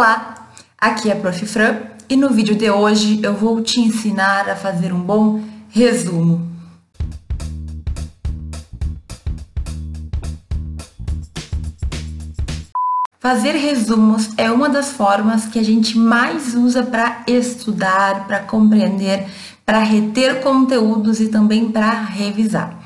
Olá, aqui é a Prof. Fran e no vídeo de hoje eu vou te ensinar a fazer um bom resumo. Fazer resumos é uma das formas que a gente mais usa para estudar, para compreender, para reter conteúdos e também para revisar.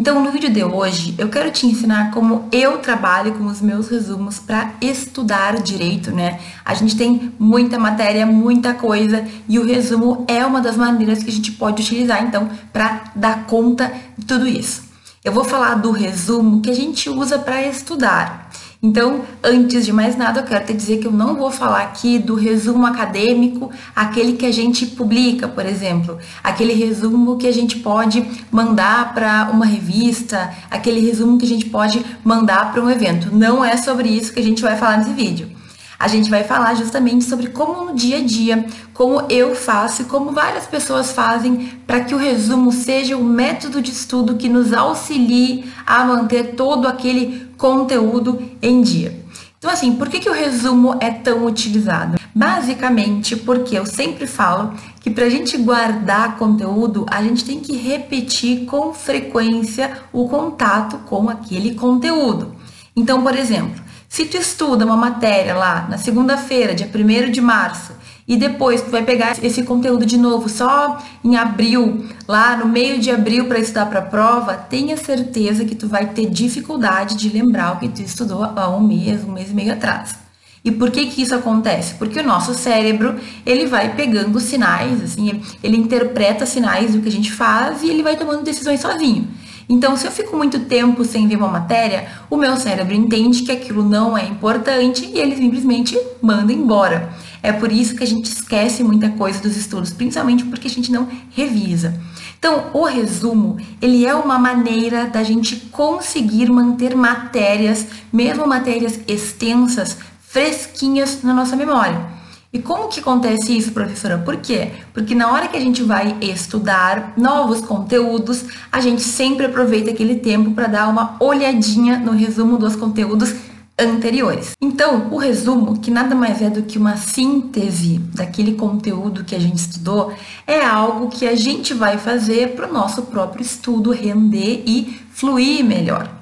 Então, no vídeo de hoje, eu quero te ensinar como eu trabalho com os meus resumos para estudar direito, né? A gente tem muita matéria, muita coisa, e o resumo é uma das maneiras que a gente pode utilizar, então, para dar conta de tudo isso. Eu vou falar do resumo que a gente usa para estudar. Então, antes de mais nada, eu quero te dizer que eu não vou falar aqui do resumo acadêmico, aquele que a gente publica, por exemplo, aquele resumo que a gente pode mandar para uma revista, aquele resumo que a gente pode mandar para um evento. Não é sobre isso que a gente vai falar nesse vídeo a gente vai falar justamente sobre como no dia a dia, como eu faço e como várias pessoas fazem para que o resumo seja o método de estudo que nos auxilie a manter todo aquele conteúdo em dia. Então, assim, por que, que o resumo é tão utilizado? Basicamente porque eu sempre falo que para a gente guardar conteúdo, a gente tem que repetir com frequência o contato com aquele conteúdo. Então, por exemplo, se tu estuda uma matéria lá na segunda-feira, dia 1 de março, e depois tu vai pegar esse conteúdo de novo só em abril, lá no meio de abril para estudar para a prova, tenha certeza que tu vai ter dificuldade de lembrar o que tu estudou há um mês, um mês e meio atrás. E por que que isso acontece? Porque o nosso cérebro, ele vai pegando sinais, assim, ele interpreta sinais do que a gente faz e ele vai tomando decisões sozinho. Então, se eu fico muito tempo sem ver uma matéria, o meu cérebro entende que aquilo não é importante e ele simplesmente manda embora. É por isso que a gente esquece muita coisa dos estudos, principalmente porque a gente não revisa. Então, o resumo, ele é uma maneira da gente conseguir manter matérias, mesmo matérias extensas, fresquinhas na nossa memória. E como que acontece isso, professora? Por quê? Porque na hora que a gente vai estudar novos conteúdos, a gente sempre aproveita aquele tempo para dar uma olhadinha no resumo dos conteúdos anteriores. Então, o resumo, que nada mais é do que uma síntese daquele conteúdo que a gente estudou, é algo que a gente vai fazer para o nosso próprio estudo render e fluir melhor.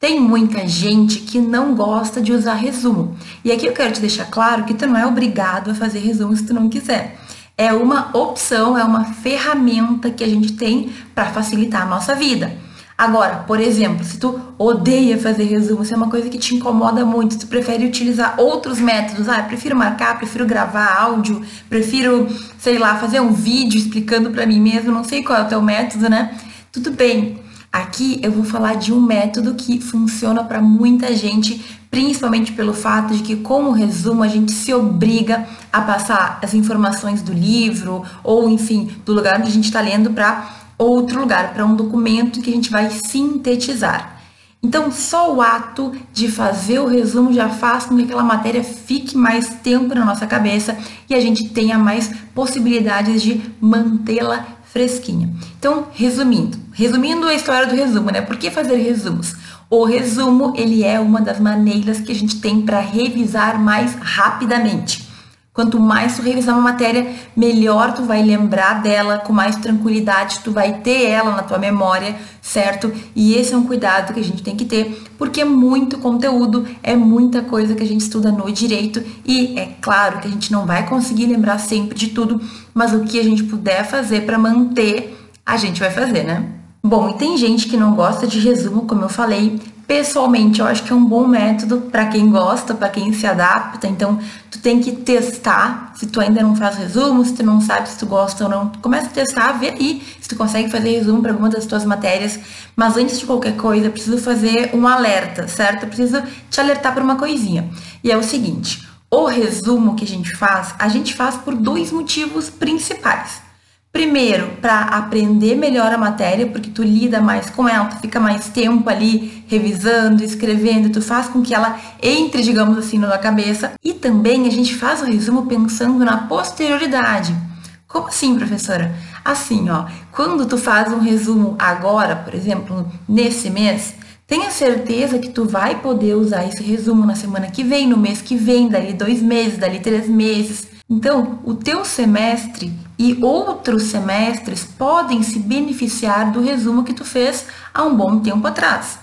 Tem muita gente que não gosta de usar resumo. E aqui eu quero te deixar claro que tu não é obrigado a fazer resumo se tu não quiser. É uma opção, é uma ferramenta que a gente tem para facilitar a nossa vida. Agora, por exemplo, se tu odeia fazer resumo, se é uma coisa que te incomoda muito, tu prefere utilizar outros métodos, ah, prefiro marcar, prefiro gravar áudio, prefiro, sei lá, fazer um vídeo explicando para mim mesmo, não sei qual é o teu método, né? Tudo bem. Aqui eu vou falar de um método que funciona para muita gente, principalmente pelo fato de que, como resumo, a gente se obriga a passar as informações do livro ou, enfim, do lugar onde a gente está lendo para outro lugar, para um documento que a gente vai sintetizar. Então, só o ato de fazer o resumo já faz com que aquela matéria fique mais tempo na nossa cabeça e a gente tenha mais possibilidades de mantê-la fresquinha. Então, resumindo, resumindo a história do resumo, né? Por que fazer resumos? O resumo, ele é uma das maneiras que a gente tem para revisar mais rapidamente. Quanto mais tu revisar uma matéria, melhor tu vai lembrar dela, com mais tranquilidade tu vai ter ela na tua memória, certo? E esse é um cuidado que a gente tem que ter, porque é muito conteúdo, é muita coisa que a gente estuda no direito e é claro que a gente não vai conseguir lembrar sempre de tudo, mas o que a gente puder fazer para manter, a gente vai fazer, né? Bom, e tem gente que não gosta de resumo, como eu falei, Pessoalmente, eu acho que é um bom método para quem gosta, para quem se adapta. Então, tu tem que testar. Se tu ainda não faz resumo, se tu não sabe se tu gosta ou não, começa a testar, ver aí se tu consegue fazer resumo para alguma das tuas matérias. Mas antes de qualquer coisa, eu preciso fazer um alerta, certo? Eu preciso te alertar para uma coisinha. E é o seguinte: o resumo que a gente faz, a gente faz por dois motivos principais. Primeiro, para aprender melhor a matéria, porque tu lida mais com ela, tu fica mais tempo ali revisando, escrevendo, tu faz com que ela entre, digamos assim, na tua cabeça. E também a gente faz o resumo pensando na posterioridade. Como assim, professora? Assim, ó, quando tu faz um resumo agora, por exemplo, nesse mês, Tenha certeza que tu vai poder usar esse resumo na semana que vem, no mês que vem, dali dois meses, dali três meses. Então, o teu semestre e outros semestres podem se beneficiar do resumo que tu fez há um bom tempo atrás.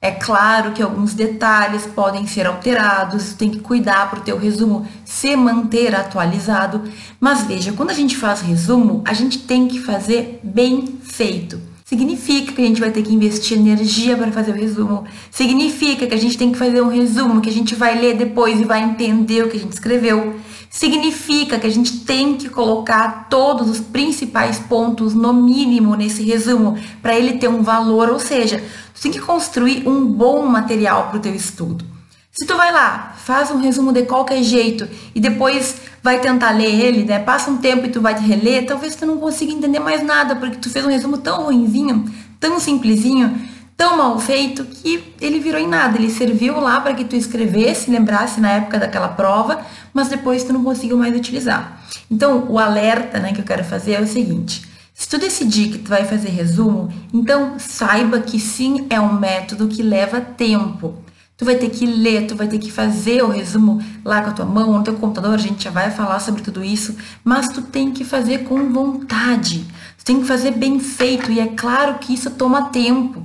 É claro que alguns detalhes podem ser alterados, tem que cuidar para o teu resumo se manter atualizado, mas veja, quando a gente faz resumo, a gente tem que fazer bem feito. Significa que a gente vai ter que investir energia para fazer o resumo. Significa que a gente tem que fazer um resumo que a gente vai ler depois e vai entender o que a gente escreveu. Significa que a gente tem que colocar todos os principais pontos no mínimo nesse resumo para ele ter um valor, ou seja, tu tem que construir um bom material para o teu estudo. Se tu vai lá, faz um resumo de qualquer jeito e depois vai tentar ler ele, né? Passa um tempo e tu vai te reler, talvez tu não consiga entender mais nada, porque tu fez um resumo tão ruinzinho, tão simplesinho, tão mal feito que ele virou em nada. Ele serviu lá para que tu escrevesse, lembrasse na época daquela prova, mas depois tu não conseguiu mais utilizar. Então, o alerta, né, que eu quero fazer é o seguinte: se tu decidir que tu vai fazer resumo, então saiba que sim é um método que leva tempo. Tu vai ter que ler, tu vai ter que fazer o resumo lá com a tua mão, no teu computador, a gente já vai falar sobre tudo isso, mas tu tem que fazer com vontade. Tu tem que fazer bem feito e é claro que isso toma tempo.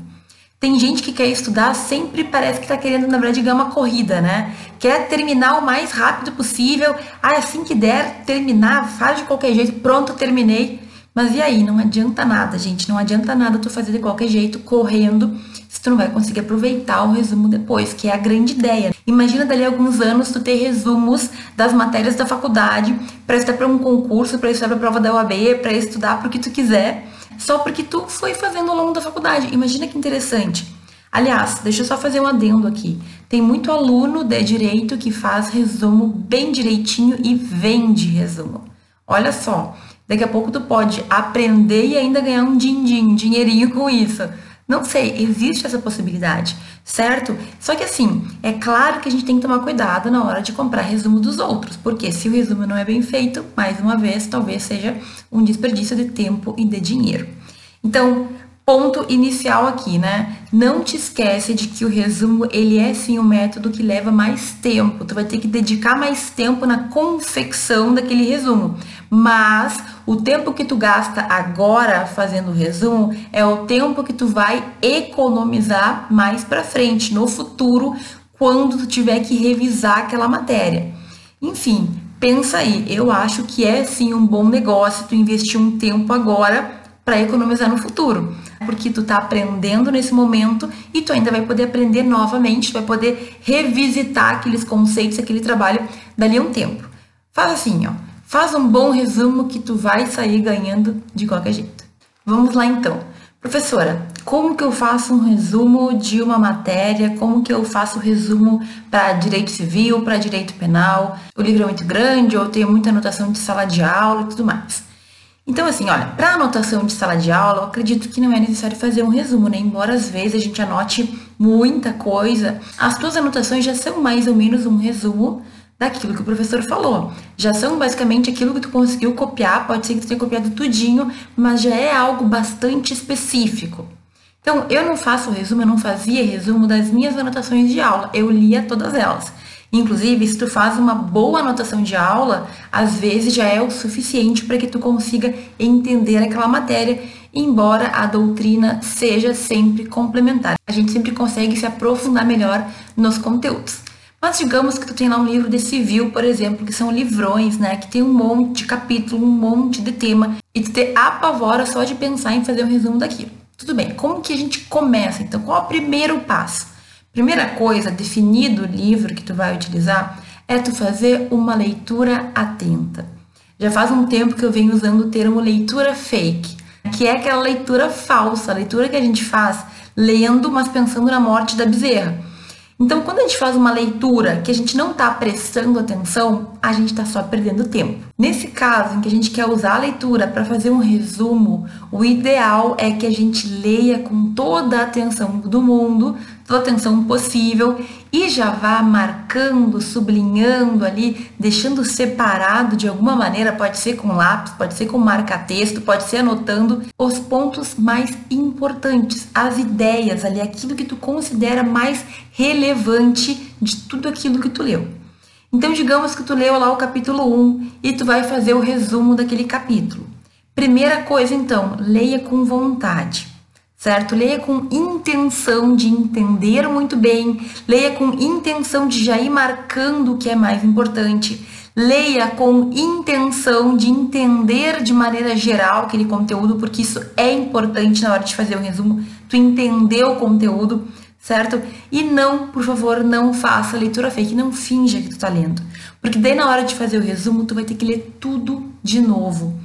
Tem gente que quer estudar, sempre parece que está querendo, na verdade, uma corrida, né? Quer terminar o mais rápido possível. Ah, assim que der, terminar, faz de qualquer jeito, pronto, terminei. Mas e aí? Não adianta nada, gente. Não adianta nada tu fazer de qualquer jeito, correndo, se tu não vai conseguir aproveitar o resumo depois, que é a grande ideia. Imagina dali a alguns anos tu ter resumos das matérias da faculdade para estudar para um concurso, para estudar para a prova da UAB, para estudar para o que tu quiser só porque tu foi fazendo ao longo da faculdade. Imagina que interessante. Aliás, deixa eu só fazer um adendo aqui. Tem muito aluno de direito que faz resumo bem direitinho e vende resumo. Olha só, daqui a pouco tu pode aprender e ainda ganhar um din-din, dinheirinho com isso. Não sei, existe essa possibilidade, certo? Só que assim, é claro que a gente tem que tomar cuidado na hora de comprar resumo dos outros, porque se o resumo não é bem feito, mais uma vez, talvez seja um desperdício de tempo e de dinheiro. Então, ponto inicial aqui, né? Não te esquece de que o resumo, ele é sim um método que leva mais tempo. Tu vai ter que dedicar mais tempo na confecção daquele resumo. Mas o tempo que tu gasta agora fazendo o resumo é o tempo que tu vai economizar mais para frente, no futuro, quando tu tiver que revisar aquela matéria. Enfim, pensa aí, eu acho que é sim um bom negócio tu investir um tempo agora para economizar no futuro, porque tu tá aprendendo nesse momento e tu ainda vai poder aprender novamente, tu vai poder revisitar aqueles conceitos, aquele trabalho dali a um tempo. Faz assim, ó, faz um bom resumo que tu vai sair ganhando de qualquer jeito. Vamos lá então. Professora, como que eu faço um resumo de uma matéria? Como que eu faço o resumo para direito civil, para direito penal? O livro é muito grande ou tem muita anotação de sala de aula e tudo mais. Então, assim, olha, para anotação de sala de aula, eu acredito que não é necessário fazer um resumo, né? Embora às vezes a gente anote muita coisa, as tuas anotações já são mais ou menos um resumo daquilo que o professor falou. Já são basicamente aquilo que tu conseguiu copiar, pode ser que tu tenha copiado tudinho, mas já é algo bastante específico. Então, eu não faço resumo, eu não fazia resumo das minhas anotações de aula, eu lia todas elas. Inclusive, se tu faz uma boa anotação de aula, às vezes já é o suficiente para que tu consiga entender aquela matéria, embora a doutrina seja sempre complementar. A gente sempre consegue se aprofundar melhor nos conteúdos. Mas digamos que tu tem lá um livro de civil, por exemplo, que são livrões, né, que tem um monte de capítulo, um monte de tema, e tu te apavora só de pensar em fazer um resumo daquilo. Tudo bem, como que a gente começa? Então, qual é o primeiro passo? Primeira coisa, definido o livro que tu vai utilizar, é tu fazer uma leitura atenta. Já faz um tempo que eu venho usando o termo leitura fake, que é aquela leitura falsa, a leitura que a gente faz lendo, mas pensando na morte da bezerra. Então, quando a gente faz uma leitura que a gente não está prestando atenção, a gente está só perdendo tempo. Nesse caso, em que a gente quer usar a leitura para fazer um resumo, o ideal é que a gente leia com toda a atenção do mundo, atenção possível e já vá marcando, sublinhando ali, deixando separado de alguma maneira, pode ser com lápis, pode ser com marca-texto, pode ser anotando os pontos mais importantes, as ideias ali, aquilo que tu considera mais relevante de tudo aquilo que tu leu. Então, digamos que tu leu lá o capítulo 1 e tu vai fazer o resumo daquele capítulo. Primeira coisa, então, leia com vontade certo? Leia com intenção de entender muito bem, leia com intenção de já ir marcando o que é mais importante, leia com intenção de entender de maneira geral aquele conteúdo, porque isso é importante na hora de fazer o resumo, tu entender o conteúdo, certo? E não, por favor, não faça leitura fake, não finja que tu tá lendo, porque daí na hora de fazer o resumo tu vai ter que ler tudo de novo.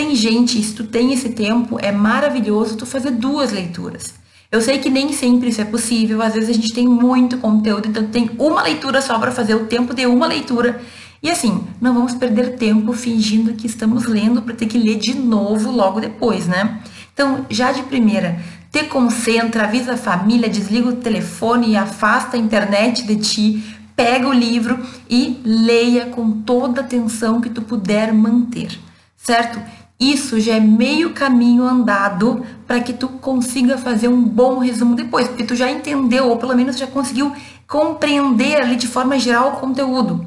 Tem gente, se tu tem esse tempo, é maravilhoso tu fazer duas leituras. Eu sei que nem sempre isso é possível, às vezes a gente tem muito conteúdo, então tem uma leitura só para fazer o tempo de uma leitura. E assim, não vamos perder tempo fingindo que estamos lendo para ter que ler de novo logo depois, né? Então, já de primeira, te concentra, avisa a família, desliga o telefone e afasta a internet de ti, pega o livro e leia com toda a atenção que tu puder manter, certo? Isso já é meio caminho andado para que tu consiga fazer um bom resumo depois, porque tu já entendeu ou pelo menos já conseguiu compreender ali de forma geral o conteúdo.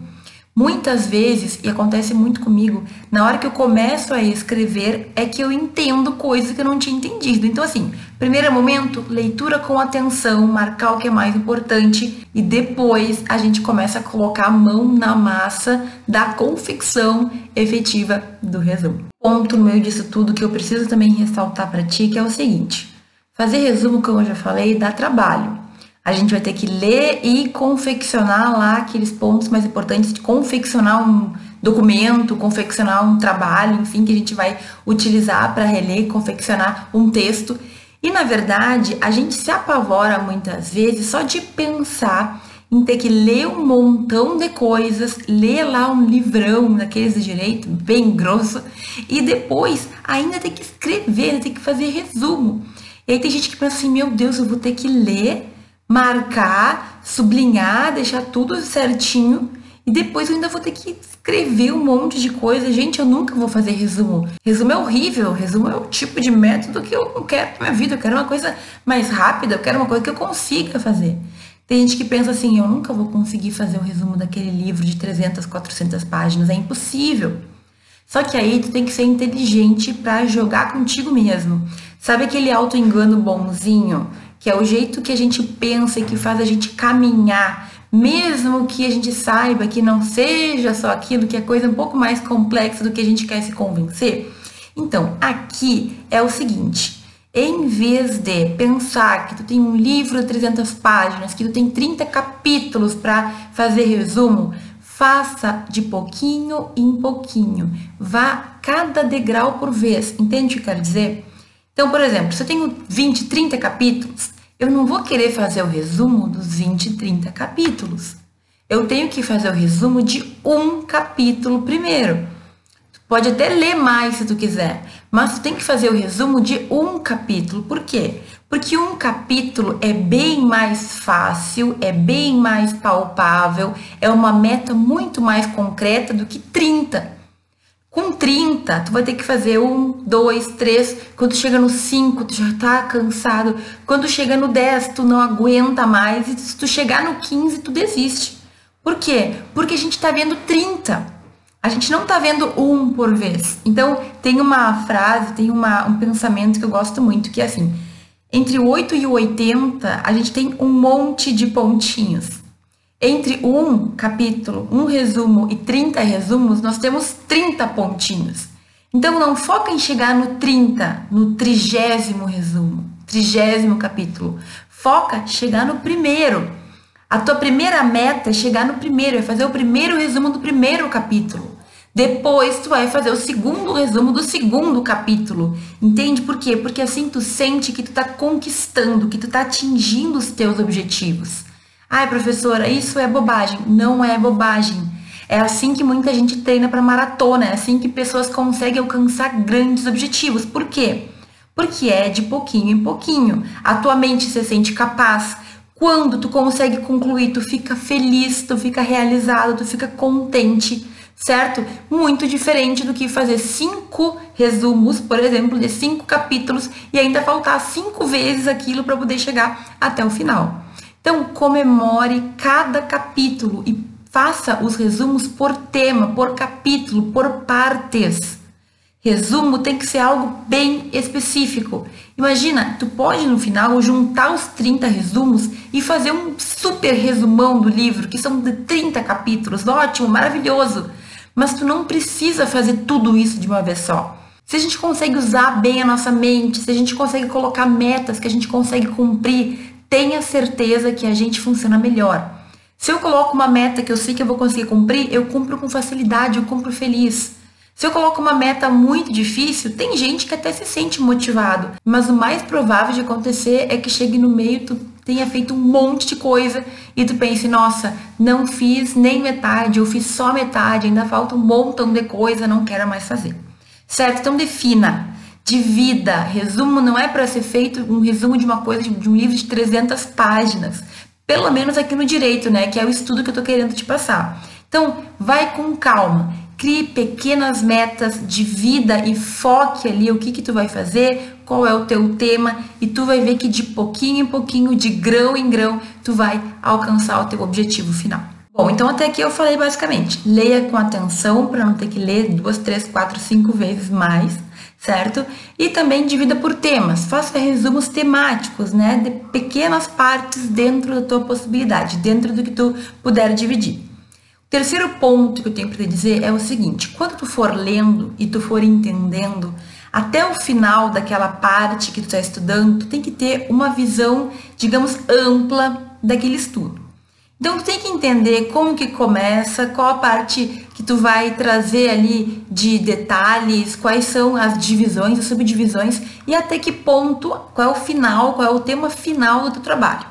Muitas vezes, e acontece muito comigo, na hora que eu começo a escrever é que eu entendo coisas que eu não tinha entendido. Então, assim, primeiro momento, leitura com atenção, marcar o que é mais importante e depois a gente começa a colocar a mão na massa da confecção efetiva do resumo. Ponto no meio disso tudo que eu preciso também ressaltar para ti, que é o seguinte: fazer resumo, como eu já falei, dá trabalho. A gente vai ter que ler e confeccionar lá aqueles pontos mais importantes de confeccionar um documento, confeccionar um trabalho, enfim, que a gente vai utilizar para reler, confeccionar um texto. E na verdade, a gente se apavora muitas vezes só de pensar em ter que ler um montão de coisas, ler lá um livrão daqueles de direito, bem grosso, e depois ainda ter que escrever, ter que fazer resumo. E aí tem gente que pensa assim, meu Deus, eu vou ter que ler marcar, sublinhar, deixar tudo certinho e depois eu ainda vou ter que escrever um monte de coisa. Gente, eu nunca vou fazer resumo. Resumo é horrível. Resumo é o tipo de método que eu não quero pra minha vida. Eu quero uma coisa mais rápida, eu quero uma coisa que eu consiga fazer. Tem gente que pensa assim, eu nunca vou conseguir fazer o resumo daquele livro de 300, 400 páginas, é impossível. Só que aí tu tem que ser inteligente para jogar contigo mesmo. Sabe aquele auto-engano bonzinho? que é o jeito que a gente pensa e que faz a gente caminhar, mesmo que a gente saiba que não seja só aquilo, que é coisa um pouco mais complexa do que a gente quer se convencer. Então, aqui é o seguinte, em vez de pensar que tu tem um livro de 300 páginas, que tu tem 30 capítulos para fazer resumo, faça de pouquinho em pouquinho. Vá cada degrau por vez. Entende o que eu quero dizer? Então, por exemplo, se eu tenho 20, 30 capítulos, eu não vou querer fazer o resumo dos 20, 30 capítulos. Eu tenho que fazer o resumo de um capítulo primeiro. Tu pode até ler mais se tu quiser, mas tem que fazer o resumo de um capítulo. Por quê? Porque um capítulo é bem mais fácil, é bem mais palpável, é uma meta muito mais concreta do que 30. Com 30, tu vai ter que fazer um, dois, três. Quando chega no 5, tu já tá cansado. Quando chega no 10, tu não aguenta mais. E se tu chegar no 15, tu desiste. Por quê? Porque a gente tá vendo 30. A gente não tá vendo um por vez. Então, tem uma frase, tem uma, um pensamento que eu gosto muito, que é assim: entre o 8 e o 80, a gente tem um monte de pontinhos. Entre um capítulo, um resumo e 30 resumos, nós temos 30 pontinhos. Então não foca em chegar no 30, no trigésimo resumo, trigésimo capítulo. Foca em chegar no primeiro. A tua primeira meta é chegar no primeiro, é fazer o primeiro resumo do primeiro capítulo. Depois tu vai fazer o segundo resumo do segundo capítulo. Entende por quê? Porque assim tu sente que tu tá conquistando, que tu tá atingindo os teus objetivos. Ai, professora, isso é bobagem. Não é bobagem. É assim que muita gente treina para maratona, é assim que pessoas conseguem alcançar grandes objetivos. Por quê? Porque é de pouquinho em pouquinho. A tua mente se sente capaz. Quando tu consegue concluir, tu fica feliz, tu fica realizado, tu fica contente, certo? Muito diferente do que fazer cinco resumos, por exemplo, de cinco capítulos e ainda faltar cinco vezes aquilo para poder chegar até o final. Então, comemore cada capítulo e faça os resumos por tema, por capítulo, por partes. Resumo tem que ser algo bem específico. Imagina, tu pode no final juntar os 30 resumos e fazer um super resumão do livro, que são de 30 capítulos. Ótimo, maravilhoso. Mas tu não precisa fazer tudo isso de uma vez só. Se a gente consegue usar bem a nossa mente, se a gente consegue colocar metas que a gente consegue cumprir, tenha certeza que a gente funciona melhor. Se eu coloco uma meta que eu sei que eu vou conseguir cumprir, eu cumpro com facilidade, eu cumpro feliz. Se eu coloco uma meta muito difícil, tem gente que até se sente motivado, mas o mais provável de acontecer é que chegue no meio tu tenha feito um monte de coisa e tu pense, nossa, não fiz nem metade, eu fiz só metade, ainda falta um montão de coisa, não quero mais fazer. Certo? Então defina, divida. Resumo não é para ser feito um resumo de uma coisa de um livro de 300 páginas, pelo menos aqui no direito, né, que é o estudo que eu tô querendo te passar. Então, vai com calma crie pequenas metas de vida e foque ali o que que tu vai fazer, qual é o teu tema e tu vai ver que de pouquinho em pouquinho, de grão em grão, tu vai alcançar o teu objetivo final. Bom, então até aqui eu falei basicamente, leia com atenção para não ter que ler duas, três, quatro, cinco vezes mais, certo? E também divida por temas, faça resumos temáticos, né, de pequenas partes dentro da tua possibilidade, dentro do que tu puder dividir. Terceiro ponto que eu tenho para te dizer é o seguinte: quando tu for lendo e tu for entendendo, até o final daquela parte que tu está estudando, tu tem que ter uma visão, digamos, ampla daquele estudo. Então tu tem que entender como que começa, qual a parte que tu vai trazer ali de detalhes, quais são as divisões, as subdivisões e até que ponto, qual é o final, qual é o tema final do teu trabalho. O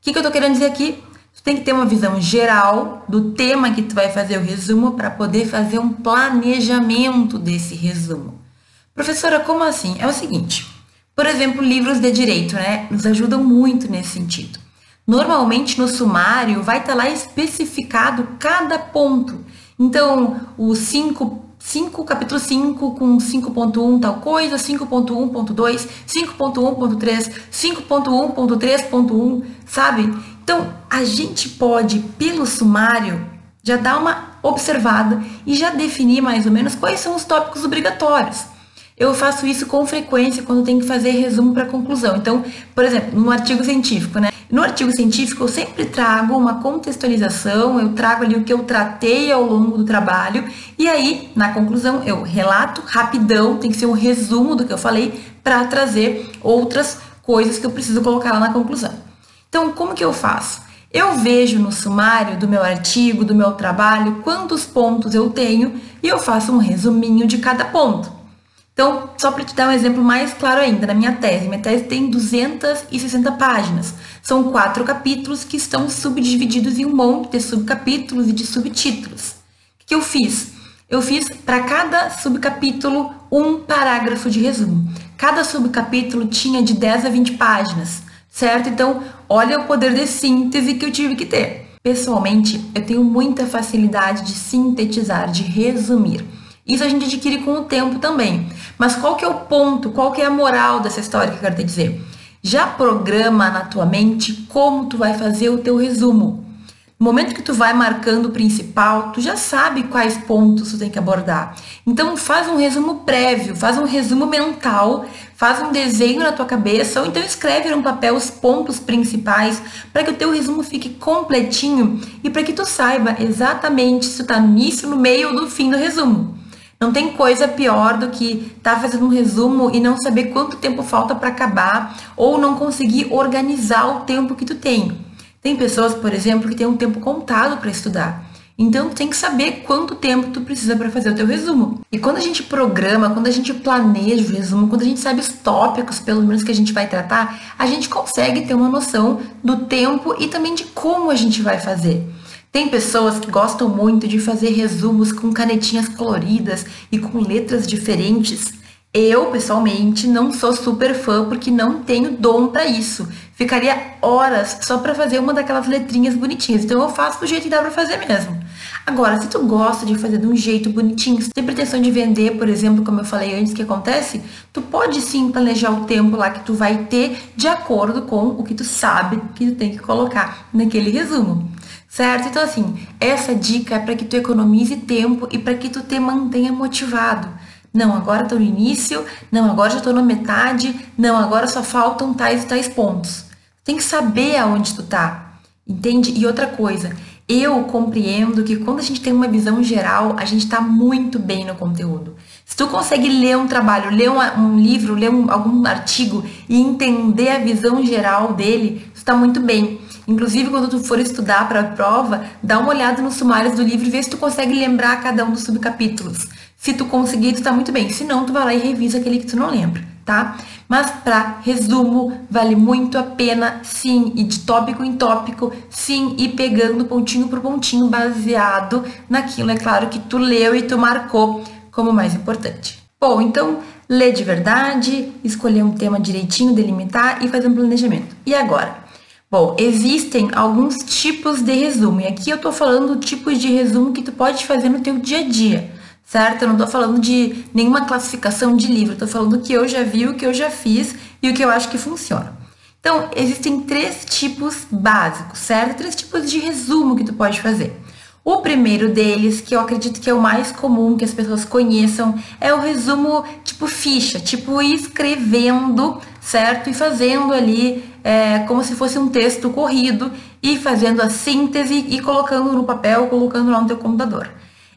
que, que eu estou querendo dizer aqui? Tu tem que ter uma visão geral do tema que tu vai fazer o resumo para poder fazer um planejamento desse resumo. Professora, como assim? É o seguinte, por exemplo, livros de direito, né, nos ajudam muito nesse sentido. Normalmente no sumário vai estar tá lá especificado cada ponto. Então, o 5 5, capítulo 5 com 5.1 tal coisa, 5.1.2, 5.1.3, 5.1.3.1, sabe? Então, a gente pode, pelo sumário, já dar uma observada e já definir mais ou menos quais são os tópicos obrigatórios. Eu faço isso com frequência quando tenho que fazer resumo para conclusão. Então, por exemplo, no artigo científico, né? No artigo científico eu sempre trago uma contextualização, eu trago ali o que eu tratei ao longo do trabalho e aí, na conclusão, eu relato rapidão, tem que ser um resumo do que eu falei para trazer outras coisas que eu preciso colocar lá na conclusão. Então, como que eu faço? Eu vejo no sumário do meu artigo, do meu trabalho, quantos pontos eu tenho e eu faço um resuminho de cada ponto. Então, só para te dar um exemplo mais claro ainda, na minha tese, minha tese tem 260 páginas. São quatro capítulos que estão subdivididos em um monte de subcapítulos e de subtítulos. O que eu fiz? Eu fiz para cada subcapítulo um parágrafo de resumo. Cada subcapítulo tinha de 10 a 20 páginas certo? Então, olha o poder de síntese que eu tive que ter. Pessoalmente, eu tenho muita facilidade de sintetizar, de resumir. Isso a gente adquire com o tempo também. Mas qual que é o ponto, qual que é a moral dessa história que eu quero te dizer? Já programa na tua mente como tu vai fazer o teu resumo. No momento que tu vai marcando o principal, tu já sabe quais pontos tu tem que abordar. Então faz um resumo prévio, faz um resumo mental, faz um desenho na tua cabeça, ou então escreve no papel os pontos principais para que o teu resumo fique completinho e para que tu saiba exatamente se tu tá início, no meio ou no fim do resumo. Não tem coisa pior do que estar tá fazendo um resumo e não saber quanto tempo falta para acabar ou não conseguir organizar o tempo que tu tem. Tem pessoas, por exemplo, que têm um tempo contado para estudar. Então, tem que saber quanto tempo tu precisa para fazer o teu resumo. E quando a gente programa, quando a gente planeja o resumo, quando a gente sabe os tópicos, pelo menos, que a gente vai tratar, a gente consegue ter uma noção do tempo e também de como a gente vai fazer. Tem pessoas que gostam muito de fazer resumos com canetinhas coloridas e com letras diferentes. Eu, pessoalmente, não sou super fã porque não tenho dom para isso. Ficaria horas só para fazer uma daquelas letrinhas bonitinhas. Então eu faço do jeito que dá para fazer mesmo. Agora, se tu gosta de fazer de um jeito bonitinho, se pretensão de vender, por exemplo, como eu falei antes que acontece, tu pode sim planejar o tempo lá que tu vai ter de acordo com o que tu sabe que tu tem que colocar naquele resumo. Certo? Então assim, essa dica é para que tu economize tempo e para que tu te mantenha motivado. Não, agora estou no início, não, agora já estou na metade, não, agora só faltam tais e tais pontos. Tem que saber aonde tu tá, entende? E outra coisa, eu compreendo que quando a gente tem uma visão geral, a gente está muito bem no conteúdo. Se tu consegue ler um trabalho, ler um, um livro, ler um, algum artigo e entender a visão geral dele, tu está muito bem. Inclusive, quando tu for estudar para a prova, dá uma olhada nos sumários do livro e vê se tu consegue lembrar cada um dos subcapítulos. Se tu conseguir, tu tá muito bem. Se não, tu vai lá e revisa aquele que tu não lembra, tá? Mas para resumo, vale muito a pena sim ir de tópico em tópico, sim ir pegando pontinho por pontinho baseado naquilo, é claro, que tu leu e tu marcou como mais importante. Bom, então ler de verdade, escolher um tema direitinho, delimitar e fazer um planejamento. E agora? Bom, existem alguns tipos de resumo, e aqui eu tô falando tipos de resumo que tu pode fazer no teu dia a dia certo? Eu não estou falando de nenhuma classificação de livro, estou falando do que eu já vi, o que eu já fiz e o que eu acho que funciona. Então, existem três tipos básicos, certo? Três tipos de resumo que tu pode fazer. O primeiro deles, que eu acredito que é o mais comum que as pessoas conheçam, é o resumo tipo ficha, tipo escrevendo, certo? E fazendo ali é, como se fosse um texto corrido e fazendo a síntese e colocando no papel, colocando lá no teu computador.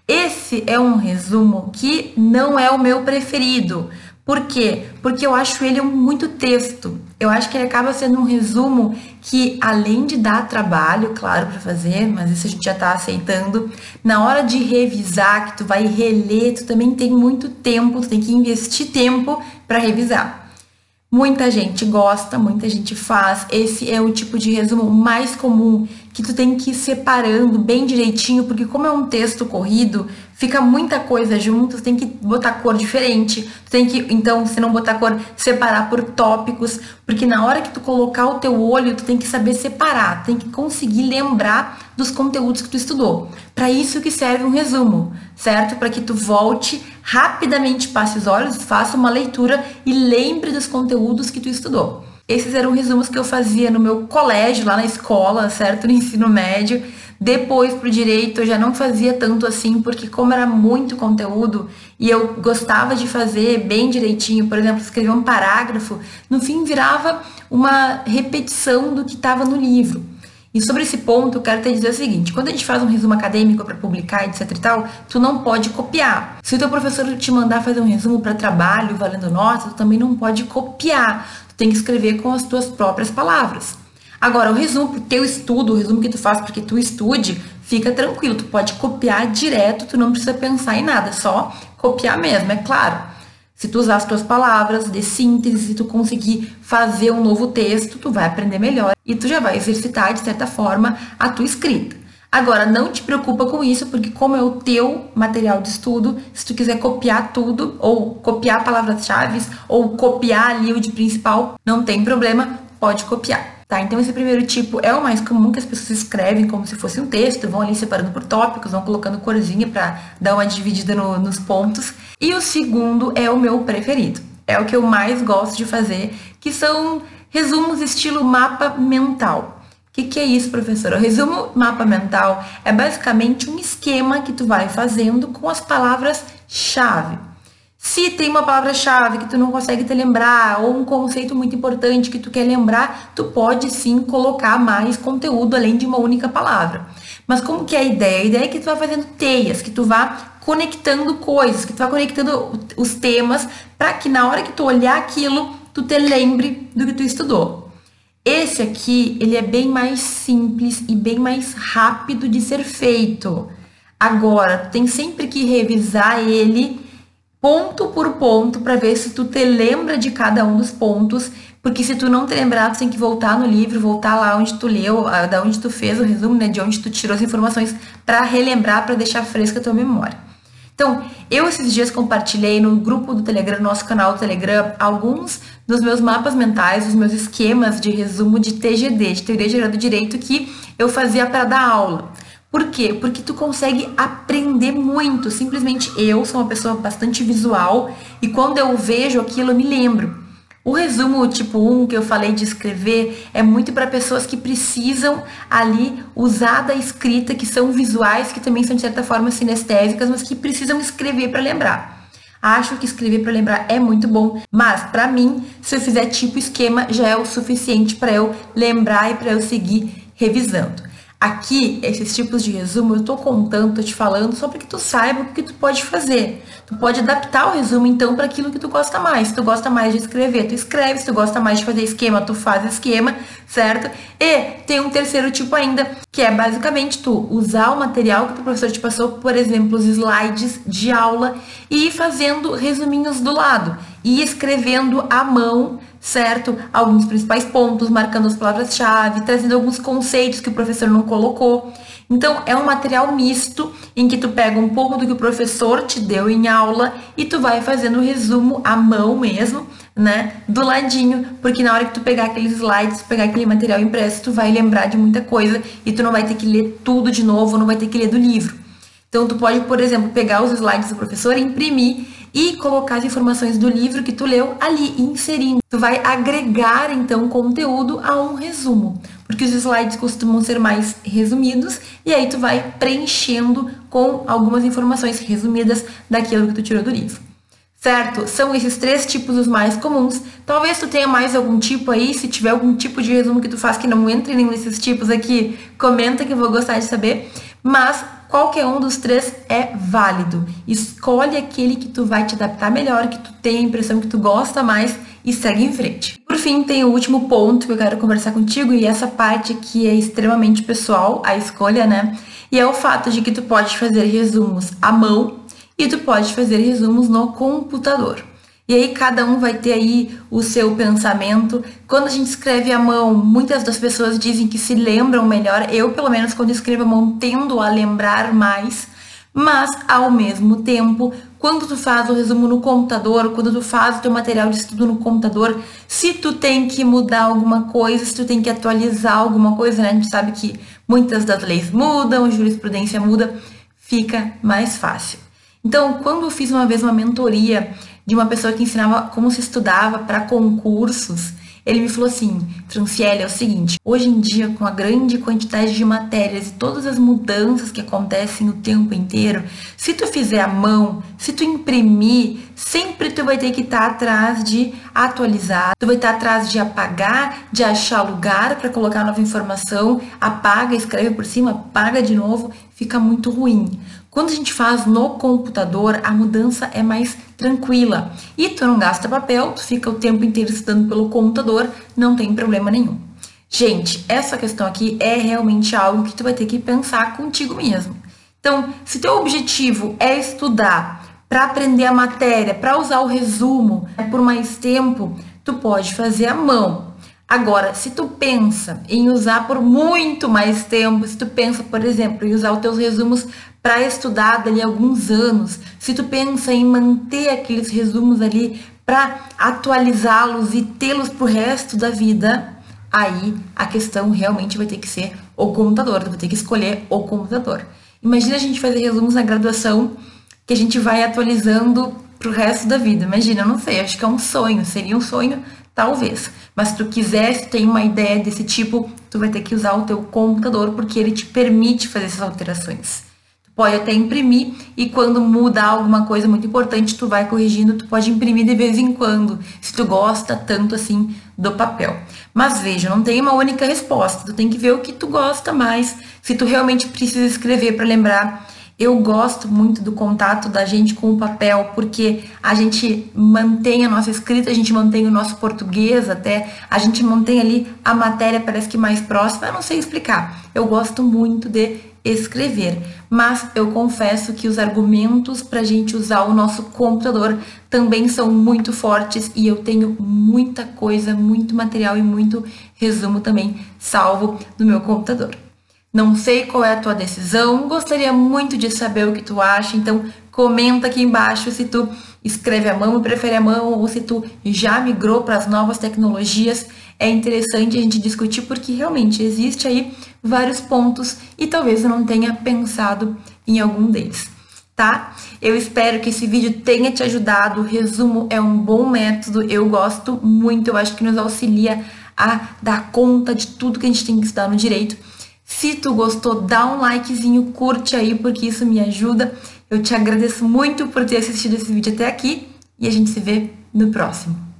Esse é um resumo que não é o meu preferido. Por quê? Porque eu acho ele muito texto. Eu acho que ele acaba sendo um resumo que, além de dar trabalho, claro, para fazer, mas isso a gente já está aceitando, na hora de revisar, que tu vai reler, tu também tem muito tempo, tu tem que investir tempo para revisar. Muita gente gosta, muita gente faz. Esse é o tipo de resumo mais comum que tu tem que ir separando bem direitinho, porque como é um texto corrido, fica muita coisa junto, tu tem que botar cor diferente. Tu tem que, então, se não botar cor, separar por tópicos, porque na hora que tu colocar o teu olho, tu tem que saber separar, tem que conseguir lembrar dos conteúdos que tu estudou. Para isso que serve um resumo, certo? Para que tu volte rapidamente, passe os olhos, faça uma leitura e lembre dos conteúdos que tu estudou. Esses eram resumos que eu fazia no meu colégio, lá na escola, certo? No ensino médio. Depois pro direito eu já não fazia tanto assim, porque como era muito conteúdo e eu gostava de fazer bem direitinho, por exemplo, escrever um parágrafo, no fim virava uma repetição do que estava no livro. E sobre esse ponto, eu quero te dizer o seguinte: quando a gente faz um resumo acadêmico para publicar, etc e tal, tu não pode copiar. Se o teu professor te mandar fazer um resumo para trabalho, valendo nota, tu também não pode copiar. Tu tem que escrever com as tuas próprias palavras. Agora, o resumo pro teu estudo, o resumo que tu faz porque tu estude, fica tranquilo, tu pode copiar direto, tu não precisa pensar em nada, só copiar mesmo, é claro. Se tu usar as tuas palavras de síntese, se tu conseguir fazer um novo texto, tu vai aprender melhor e tu já vai exercitar de certa forma a tua escrita. Agora, não te preocupa com isso, porque como é o teu material de estudo, se tu quiser copiar tudo, ou copiar palavras-chave, ou copiar ali o de principal, não tem problema, pode copiar. Tá, então esse primeiro tipo é o mais comum que as pessoas escrevem como se fosse um texto, vão ali separando por tópicos, vão colocando corzinha para dar uma dividida no, nos pontos. E o segundo é o meu preferido, é o que eu mais gosto de fazer, que são resumos estilo mapa mental. O que, que é isso, professora? O resumo mapa mental é basicamente um esquema que tu vai fazendo com as palavras-chave. Se tem uma palavra-chave que tu não consegue te lembrar, ou um conceito muito importante que tu quer lembrar, tu pode sim colocar mais conteúdo além de uma única palavra. Mas como que é a ideia? A ideia é que tu vá fazendo teias, que tu vá conectando coisas, que tu vá conectando os temas, para que na hora que tu olhar aquilo, tu te lembre do que tu estudou. Esse aqui, ele é bem mais simples e bem mais rápido de ser feito. Agora, tu tem sempre que revisar ele ponto por ponto para ver se tu te lembra de cada um dos pontos, porque se tu não te lembrar, tu tem que voltar no livro, voltar lá onde tu leu, da onde tu fez o resumo, né, de onde tu tirou as informações para relembrar, para deixar fresca a tua memória. Então, eu esses dias compartilhei no grupo do Telegram, nosso canal do Telegram, alguns dos meus mapas mentais, os meus esquemas de resumo de TGD, de Teoria Geral do Direito, que eu fazia para dar aula. Por quê? Porque tu consegue aprender muito. Simplesmente eu sou uma pessoa bastante visual e quando eu vejo aquilo eu me lembro. O resumo tipo 1 que eu falei de escrever é muito para pessoas que precisam ali usar da escrita, que são visuais, que também são de certa forma sinestésicas, mas que precisam escrever para lembrar. Acho que escrever para lembrar é muito bom, mas para mim, se eu fizer tipo esquema, já é o suficiente para eu lembrar e para eu seguir revisando. Aqui, esses tipos de resumo, eu tô contando, tô te falando só para que tu saiba o que tu pode fazer. Tu pode adaptar o resumo, então, para aquilo que tu gosta mais. Se tu gosta mais de escrever, tu escreve. Se tu gosta mais de fazer esquema, tu faz esquema, certo? E tem um terceiro tipo ainda, que é basicamente tu usar o material que o professor te passou, por exemplo, os slides de aula, e ir fazendo resuminhos do lado. E escrevendo à mão certo? Alguns principais pontos, marcando as palavras-chave, trazendo alguns conceitos que o professor não colocou. Então, é um material misto em que tu pega um pouco do que o professor te deu em aula e tu vai fazendo o resumo à mão mesmo, né? Do ladinho, porque na hora que tu pegar aqueles slides, pegar aquele material impresso, tu vai lembrar de muita coisa e tu não vai ter que ler tudo de novo, não vai ter que ler do livro. Então, tu pode, por exemplo, pegar os slides do professor, imprimir e colocar as informações do livro que tu leu ali, inserindo. Tu vai agregar então conteúdo a um resumo, porque os slides costumam ser mais resumidos e aí tu vai preenchendo com algumas informações resumidas daquilo que tu tirou do livro. Certo? São esses três tipos os mais comuns. Talvez tu tenha mais algum tipo aí, se tiver algum tipo de resumo que tu faz que não entre em nenhum desses tipos aqui, comenta que eu vou gostar de saber. Mas qualquer um dos três é válido. Escolhe aquele que tu vai te adaptar melhor, que tu tem a impressão que tu gosta mais e segue em frente. Por fim, tem o último ponto que eu quero conversar contigo e essa parte que é extremamente pessoal, a escolha, né? E é o fato de que tu pode fazer resumos à mão e tu pode fazer resumos no computador. E aí cada um vai ter aí o seu pensamento. Quando a gente escreve à mão, muitas das pessoas dizem que se lembram melhor. Eu, pelo menos, quando escrevo à mão, tendo a lembrar mais. Mas, ao mesmo tempo, quando tu faz o resumo no computador, quando tu faz o teu material de estudo no computador, se tu tem que mudar alguma coisa, se tu tem que atualizar alguma coisa, né? A gente sabe que muitas das leis mudam, jurisprudência muda, fica mais fácil. Então, quando eu fiz uma vez uma mentoria de uma pessoa que ensinava como se estudava para concursos, ele me falou assim: Franciele, é o seguinte, hoje em dia, com a grande quantidade de matérias e todas as mudanças que acontecem o tempo inteiro, se tu fizer a mão, se tu imprimir, sempre tu vai ter que estar tá atrás de atualizar, tu vai estar tá atrás de apagar, de achar lugar para colocar nova informação, apaga, escreve por cima, apaga de novo, fica muito ruim. Quando a gente faz no computador, a mudança é mais tranquila. E tu não gasta papel, tu fica o tempo inteiro estudando pelo computador, não tem problema nenhum. Gente, essa questão aqui é realmente algo que tu vai ter que pensar contigo mesmo. Então, se teu objetivo é estudar para aprender a matéria, para usar o resumo por mais tempo, tu pode fazer à mão. Agora, se tu pensa em usar por muito mais tempo, se tu pensa, por exemplo, em usar os teus resumos para estudar dali alguns anos, se tu pensa em manter aqueles resumos ali para atualizá-los e tê-los pro resto da vida, aí a questão realmente vai ter que ser o computador, tu vai ter que escolher o computador. Imagina a gente fazer resumos na graduação que a gente vai atualizando pro resto da vida. Imagina, eu não sei, acho que é um sonho, seria um sonho, talvez. Mas se tu quiser, se tem uma ideia desse tipo, tu vai ter que usar o teu computador porque ele te permite fazer essas alterações pode até imprimir e quando muda alguma coisa muito importante, tu vai corrigindo, tu pode imprimir de vez em quando, se tu gosta tanto assim do papel. Mas veja, não tem uma única resposta, tu tem que ver o que tu gosta mais, se tu realmente precisa escrever para lembrar. Eu gosto muito do contato da gente com o papel, porque a gente mantém a nossa escrita, a gente mantém o nosso português até, a gente mantém ali a matéria parece que mais próxima, eu não sei explicar. Eu gosto muito de escrever. Mas eu confesso que os argumentos para a gente usar o nosso computador também são muito fortes e eu tenho muita coisa, muito material e muito resumo também salvo no meu computador. Não sei qual é a tua decisão, gostaria muito de saber o que tu acha, então Comenta aqui embaixo se tu escreve a mão e prefere a mão ou se tu já migrou para as novas tecnologias. É interessante a gente discutir porque realmente existe aí vários pontos e talvez eu não tenha pensado em algum deles, tá? Eu espero que esse vídeo tenha te ajudado. O resumo é um bom método, eu gosto muito, eu acho que nos auxilia a dar conta de tudo que a gente tem que estudar no direito. Se tu gostou, dá um likezinho, curte aí, porque isso me ajuda. Eu te agradeço muito por ter assistido esse vídeo até aqui e a gente se vê no próximo.